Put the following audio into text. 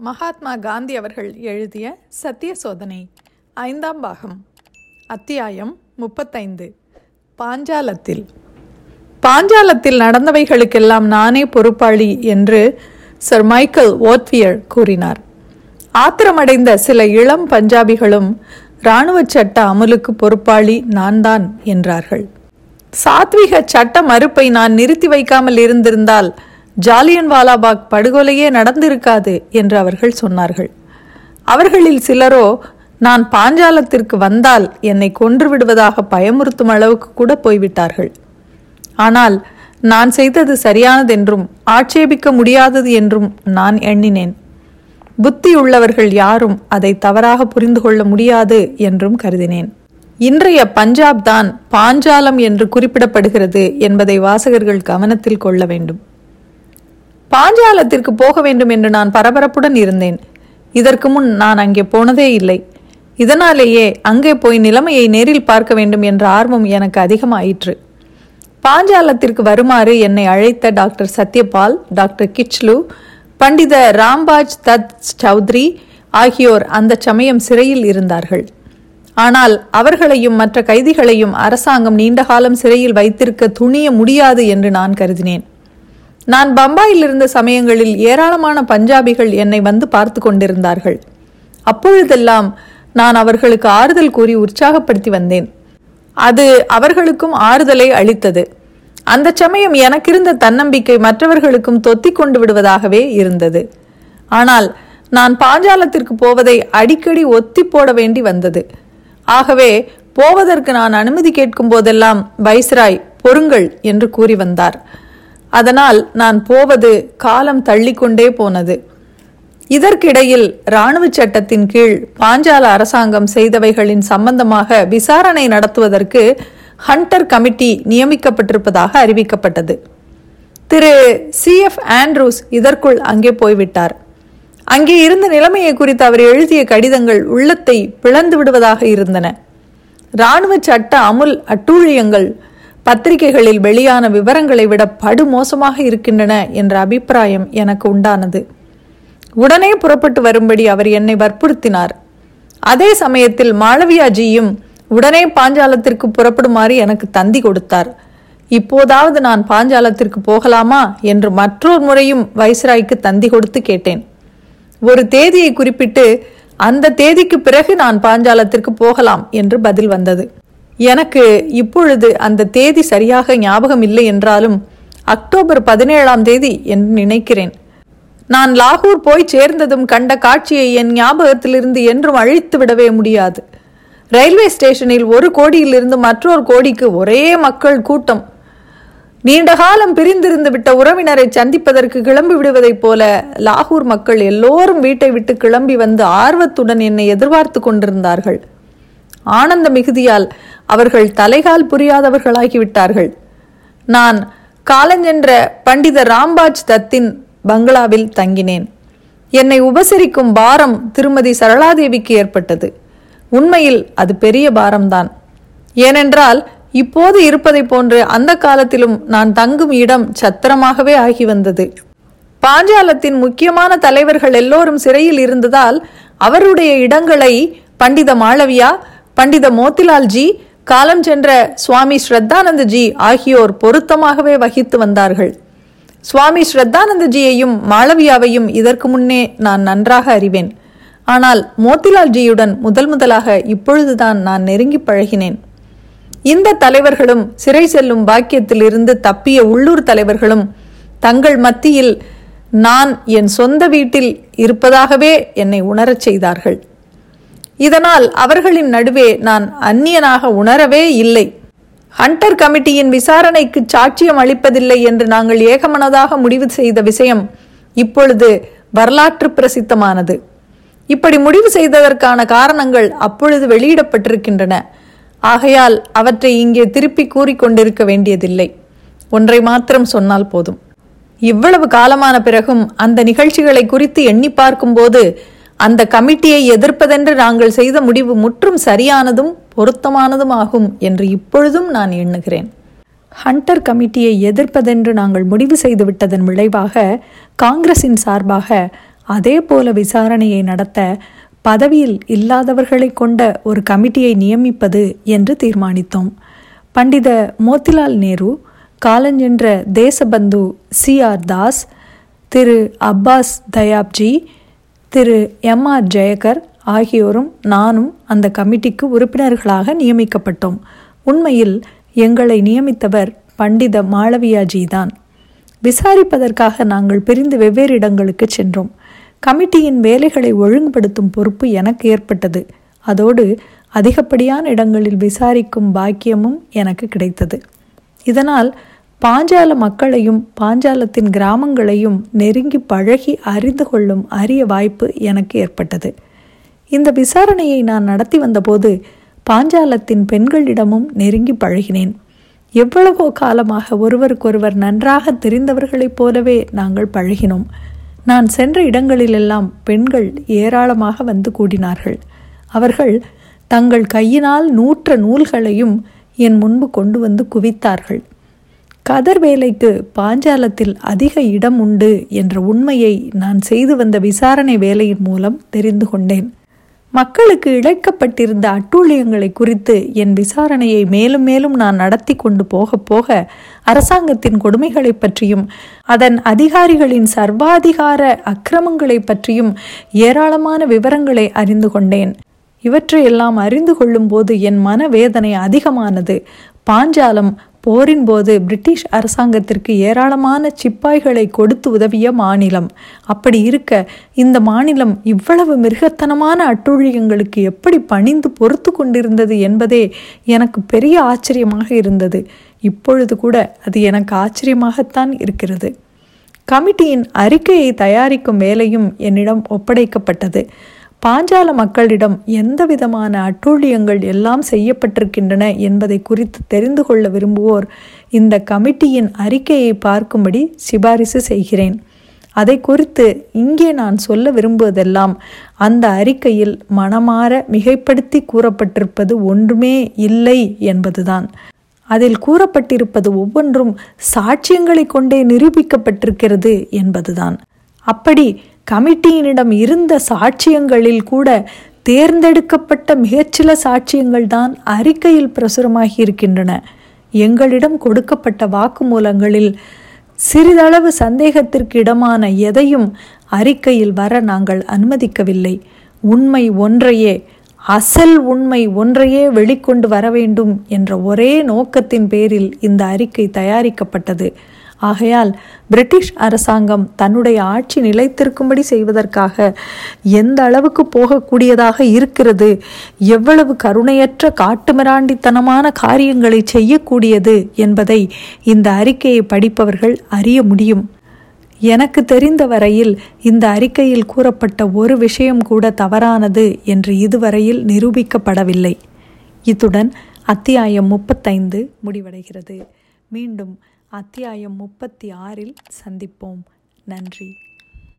மகாத்மா காந்தி அவர்கள் எழுதிய சத்திய சோதனை ஐந்தாம் பாகம் அத்தியாயம் முப்பத்தைந்து. பாஞ்சாலத்தில். பாஞ்சாலத்தில் நடந்தவைகளுக்கெல்லாம் நானே பொறுப்பாளி என்று சர் மைக்கேல் ஓத்வியர் கூறினார். ஆத்திரமடைந்த சில இளம் பஞ்சாபிகளும் இராணுவ சட்ட அமலுக்கு பொறுப்பாளி நான் தான் என்றார்கள். சாத்விக சட்ட மறுப்பை நான் நிறுத்தி வைக்காமல் இருந்திருந்தால் ஜாலியன் வாலாபாக் படுகொலையே நடந்திருக்காது என்று அவர்கள் சொன்னார்கள். அவர்களில் சிலரோ நான் பாஞ்சாலத்திற்கு வந்தால் என்னை கொன்று விடுவதாக பயமுறுத்தும் அளவுக்கு கூட போய்விட்டார்கள். ஆனால் நான் செய்தது சரியானதென்றும் ஆட்சேபிக்க முடியாதது என்றும் நான் எண்ணினேன். புத்தி உள்ளவர்கள் யாரும் அதை தவறாக புரிந்து கொள்ள முடியாது என்றும் கருதினேன். இன்றைய பஞ்சாப் தான் பாஞ்சாலம் என்று குறிப்பிடப்படுகிறது என்பதை வாசகர்கள் கவனத்தில் கொள்ள வேண்டும். பாஞ்சாலத்திற்கு போக வேண்டும் என்று நான் பரபரப்புடன் இருந்தேன். இதற்கு முன் நான் அங்கே போனதே இல்லை. இதனாலேயே அங்கே போய் நிலைமையை நேரில் பார்க்க வேண்டும் என்ற ஆர்வம் எனக்கு அதிகமாயிற்று. பாஞ்சாலத்திற்கு வருமாறு என்னை அழைத்த டாக்டர் சத்யபால் டாக்டர் கிச்லு பண்டித ராம்பாஜ் தத் சௌத்ரி ஆகியோர் அந்த சமயம் சிறையில் இருந்தார்கள். ஆனால் அவர்களையும் மற்ற கைதிகளையும் அரசாங்கம் நீண்ட காலம் சிறையில் வைத்திருக்க துணிய முடியாது என்று நான் கருதினேன். நான் பம்பாயில் இருந்த சமயங்களில் ஏராளமான பஞ்சாபிகள் என்னை வந்து பார்த்து கொண்டிருந்தார்கள். அப்பொழுதெல்லாம் நான் அவர்களுக்கு ஆறுதல் கூறி உற்சாகப்படுத்தி வந்தேன். அது அவர்களுக்கும் ஆறுதலை அளித்தது. அந்த சமயம் எனக்கிருந்த தன்னம்பிக்கை மற்றவர்களுக்கும் தொத்தி கொண்டு விடுவதாகவே இருந்தது. ஆனால் நான் பாஞ்சாலத்திற்கு போவதை அடிக்கடி ஒத்தி போட வேண்டி வந்தது. ஆகவே போவதற்கு நான் அனுமதி கேட்கும் போதெல்லாம் வைஸ்ராய் பொறுங்கள் என்று கூறி வந்தார். அதனால் நான் போவது காலம் தள்ளிக்கொண்டே போனது. இதற்கிடையில் இராணுவ சட்டத்தின் கீழ் பாஞ்சால அரசாங்கம் செய்தவைகளின் சம்பந்தமாக விசாரணை நடத்துவதற்கு ஹண்டர் கமிட்டி நியமிக்கப்பட்டிருப்பதாக அறிவிக்கப்பட்டது. திரு சி. எஃப். ஆண்ட்ரூஸ் இதற்குள் அங்கே போய்விட்டார். அங்கே இருந்த நிலைமையை குறித்து அவர் எழுதிய கடிதங்கள் உள்ளத்தை பிளந்து விடுவதாக இருந்தன. இராணுவ சட்ட அமுல் அட்டூழியங்கள் பத்திரிகைகளில் வெளியான விவரங்களை விட படுமோசமாக இருக்கின்றன என்ற அபிப்பிராயம் எனக்கு உண்டானது. உடனே புறப்பட்டு வரும்படி அவர் என்னை வற்புறுத்தினார். அதே சமயத்தில் மாளவியாஜியும் உடனே பாஞ்சாலத்திற்கு புறப்படுமாறு எனக்கு தந்தி கொடுத்தார். இப்போதாவது நான் பாஞ்சாலத்திற்கு போகலாமா என்று மற்றொரு முறையும் வைஸ்ராய்க்கு தந்தி கொடுத்து கேட்டேன். ஒரு தேதியை குறிப்பிட்டு அந்த தேதிக்கு பிறகு நான் பாஞ்சாலத்திற்கு போகலாம் என்று பதில் வந்தது. எனக்கு இப்பொழுது அந்த தேதி சரியாக ஞாபகம் இல்லை என்றாலும் அக்டோபர் பதினேழாம் தேதி என்று நினைக்கிறேன். நான் லாகூர் போய் சேர்ந்ததும் கண்ட காட்சியை என் ஞாபகத்திலிருந்து என்றும் அழித்து விடவே முடியாது. ரயில்வே ஸ்டேஷனில் ஒரு கோடியிலிருந்து மற்றொரு கோடிக்கு ஒரே மக்கள் கூட்டம். நீண்ட காலம் பிரிந்திருந்து விட்ட உறவினரை சந்திப்பதற்கு கிளம்பி விடுவதைப் போல லாகூர் மக்கள் எல்லோரும் வீட்டை விட்டு கிளம்பி வந்து ஆர்வத்துடன் என்னை எதிர்பார்த்து கொண்டிருந்தார்கள். ஆனந்த மிகுதியால் அவர்கள் தலைகால் புரியாதவர்களாகிவிட்டார்கள். நான் காலஞ்சென்ற பண்டித ராம்பாஜ் தத்தின் பங்களாவில் தங்கினேன். என்னை உபசரிக்கும் பாரம் திருமதி சரளாதேவிக்கு ஏற்பட்டது. உண்மையில் அது பெரிய பாரம்தான். ஏனென்றால் இப்போது இருப்பதை போன்று அந்த காலத்திலும் நான் தங்கும் இடம் சத்திரமாகவே ஆகி வந்தது. பாஞ்சாலத்தின் முக்கியமான தலைவர்கள் எல்லோரும் சிறையில் இருந்ததால் அவருடைய இடங்களை பண்டித மாளவியா பண்டித மோத்திலால்ஜி காலம் சென்ற சுவாமி ஸ்ரத்தானந்தஜி ஆகியோர் பொருத்தமாகவே வகித்து வந்தார்கள். சுவாமி ஸ்ரத்தானந்தஜியையும் மாளவியாவையும் இதற்கு முன்னே நான் நன்றாக அறிவேன். ஆனால் மோத்திலால்ஜியுடன் முதல் முதலாக இப்பொழுதுதான் நான் நெருங்கி பழகினேன். இந்த தலைவர்களும் சிறை செல்லும் பாக்கியத்திலிருந்து தப்பிய உள்ளூர் தலைவர்களும் தங்கள் மத்தியில் நான் என் சொந்த வீட்டில் இருப்பதாகவே என்னை உணரச் செய்தார்கள். இதனால் அவர்களின் நடுவே நான் அந்நியனாக உணரவே இல்லை. ஹண்டர் கமிட்டியின் விசாரணைக்கு சாட்சியம் அளிப்பதில்லை என்று நாங்கள் ஏகமனதாக முடிவு செய்த விஷயம் இப்பொழுது வரலாற்று பிரசித்தமானது. இப்படி முடிவு செய்ததற்கான காரணங்கள் அப்பொழுது வெளியிடப்பட்டிருக்கின்றன. ஆகையால் அவற்றை இங்கே திருப்பி கூறிக்கொண்டிருக்க வேண்டியதில்லை. ஒன்றை மாத்திரம் சொன்னால் போதும். இவ்வளவு காலமான பிறகும் அந்த நிகழ்ச்சிகளை குறித்து எண்ணி பார்க்கும்போது அந்த கமிட்டியை எதிர்ப்பதென்று நாங்கள் செய்த முடிவு முற்றும் சரியானதும் பொருத்தமானதும் ஆகும் என்று இப்பொழுதும் நான் எண்ணுகிறேன். ஹண்டர் கமிட்டியை எதிர்ப்பதென்று நாங்கள் முடிவு செய்துவிட்டதன் விளைவாக காங்கிரசின் சார்பாக அதே போல விசாரணையை நடத்த பதவியில் இல்லாதவர்களை கொண்ட ஒரு கமிட்டியை நியமிப்பது என்று தீர்மானித்தோம். பண்டித மோத்திலால் நேரு காலஞ்சென்ற Deshbandhu C R Das Thiru Abbas Tyabji Thiru M R Jayakar ஆகியோரும் நானும் அந்த கமிட்டிக்கு உறுப்பினர்களாக நியமிக்கப்பட்டோம். உண்மையில் எங்களை நியமித்தவர் பண்டித மாளவியாஜி தான் விசாரிப்பதற்காக நாங்கள் பிரிந்து வெவ்வேறு இடங்களுக்கு சென்றோம். கமிட்டியின் வேலைகளை ஒழுங்குபடுத்தும் பொறுப்பு எனக்கு ஏற்பட்டது. அதோடு அதிகப்படியான இடங்களில் விசாரிக்கும் பாக்கியமும் எனக்கு கிடைத்தது. இதனால் பாஞ்சால மக்களையும் பாஞ்சாலத்தின் கிராமங்களையும் நெருங்கி பழகி அறிந்து கொள்ளும் அரிய வாய்ப்பு எனக்கு ஏற்பட்டது. இந்த விசாரணையை நான் நடத்தி வந்தபோது பாஞ்சாலத்தின் பெண்களிடமும் நெருங்கி பழகினேன். எவ்வளவோ காலமாக ஒருவருக்கொருவர் நன்றாக தெரிந்தவர்களைப் போலவே நாங்கள் பழகினோம். நான் சென்ற இடங்களிலெல்லாம் பெண்கள் ஏராளமாக வந்து கூடினார்கள். அவர்கள் தங்கள் கையினால் நூற்ற நூல்களையும் என் முன்பு கொண்டு வந்து குவித்தார்கள். கதர் வேலைக்கு பாஞ்சாலத்தில் அதிக இடம் உண்டு என்ற உண்மையை நான் செய்து வந்த விசாரணை வேலையின் மூலம் தெரிந்து கொண்டேன். மக்களுக்கு இழைக்கப்பட்டிருந்த அட்டூழியங்களை குறித்து என் விசாரணையை மேலும் மேலும் நான் நடத்தி கொண்டு போக போக அரசாங்கத்தின் கொடுமைகளை பற்றியும் அதன் அதிகாரிகளின் சர்வாதிகார அக்கிரமங்களை பற்றியும் ஏராளமான விவரங்களை அறிந்து கொண்டேன். இவற்றையெல்லாம் அறிந்து கொள்ளும்போது என் மனவேதனை அதிகமானது. பாஞ்சாலம் போரின் போது பிரிட்டிஷ் அரசாங்கத்திற்கு ஏராளமான சிப்பாய்களை கொடுத்து உதவிய மாநிலம். அப்படி இருக்க இந்த மாநிலம் இவ்வளவு மிருகத்தனமான அட்டூழியங்களுக்கு எப்படி பணிந்து பொறுத்து கொண்டிருந்தது என்பதே எனக்கு பெரிய ஆச்சரியமாக இருந்தது. இப்பொழுது கூட அது எனக்கு ஆச்சரியமாகத்தான் இருக்கிறது. கமிட்டியின் அறிக்கையை தயாரிக்கும் வேலையும் என்னிடம் ஒப்படைக்கப்பட்டது. பாஞ்சால மக்களிடம் எந்த விதமான அட்டூழியங்கள் எல்லாம் செய்யப்பட்டிருக்கின்றன என்பதை குறித்து தெரிந்து கொள்ள விரும்புவோர் இந்த கமிட்டியின் அறிக்கையை பார்க்கும்படி சிபாரிசு செய்கிறேன். அதை குறித்து இங்கே நான் சொல்ல விரும்புவதெல்லாம் அந்த அறிக்கையில் மனமாற மிகைப்படுத்தி கூறப்பட்டிருப்பது ஒன்றுமே இல்லை என்பதுதான். அதில் கூறப்பட்டிருப்பது ஒவ்வொன்றும் சாட்சியங்களை கொண்டே நிரூபிக்கப்பட்டிருக்கிறது என்பதுதான். அப்படி கமிட்டியினிடம் இருந்த சாட்சியங்களில் கூட தேர்ந்தெடுக்கப்பட்ட மிகச்சில சாட்சியங்கள் தான் அறிக்கையில் பிரசுரமாகி இருக்கின்றன. எங்களிடம் கொடுக்கப்பட்ட வாக்குமூலங்களில் சிறிதளவு சந்தேகத்திற்கு இடமான எதையும் அறிக்கையில் வர நாங்கள் அனுமதிக்கவில்லை. உண்மை ஒன்றையே அசல் உண்மை ஒன்றையே வெளிக்கொண்டு வர வேண்டும் என்ற ஒரே நோக்கத்தின் பேரில் இந்த அறிக்கை தயாரிக்கப்பட்டது. ஆகையால் பிரிட்டிஷ் அரசாங்கம் தன்னுடைய ஆட்சி நிலைத்திருக்கும்படி செய்வதற்காக எந்த அளவுக்கு போகக்கூடியதாக இருக்கிறது எவ்வளவு கருணையற்ற காட்டுமிராண்டித்தனமான காரியங்களை செய்யக்கூடியது என்பதை இந்த அறிக்கையை படிப்பவர்கள் அறிய முடியும். எனக்கு தெரிந்த வரையில் இந்த அறிக்கையில் கூறப்பட்ட ஒரு விஷயம் கூட தவறானது என்று இதுவரையில் நிரூபிக்கப்படவில்லை. இத்துடன் அத்தியாயம் முப்பத்தைந்து முடிவடைகிறது. மீண்டும் அத்தியாயம் முப்பத்தி ஆறில் சந்திப்போம். நன்றி.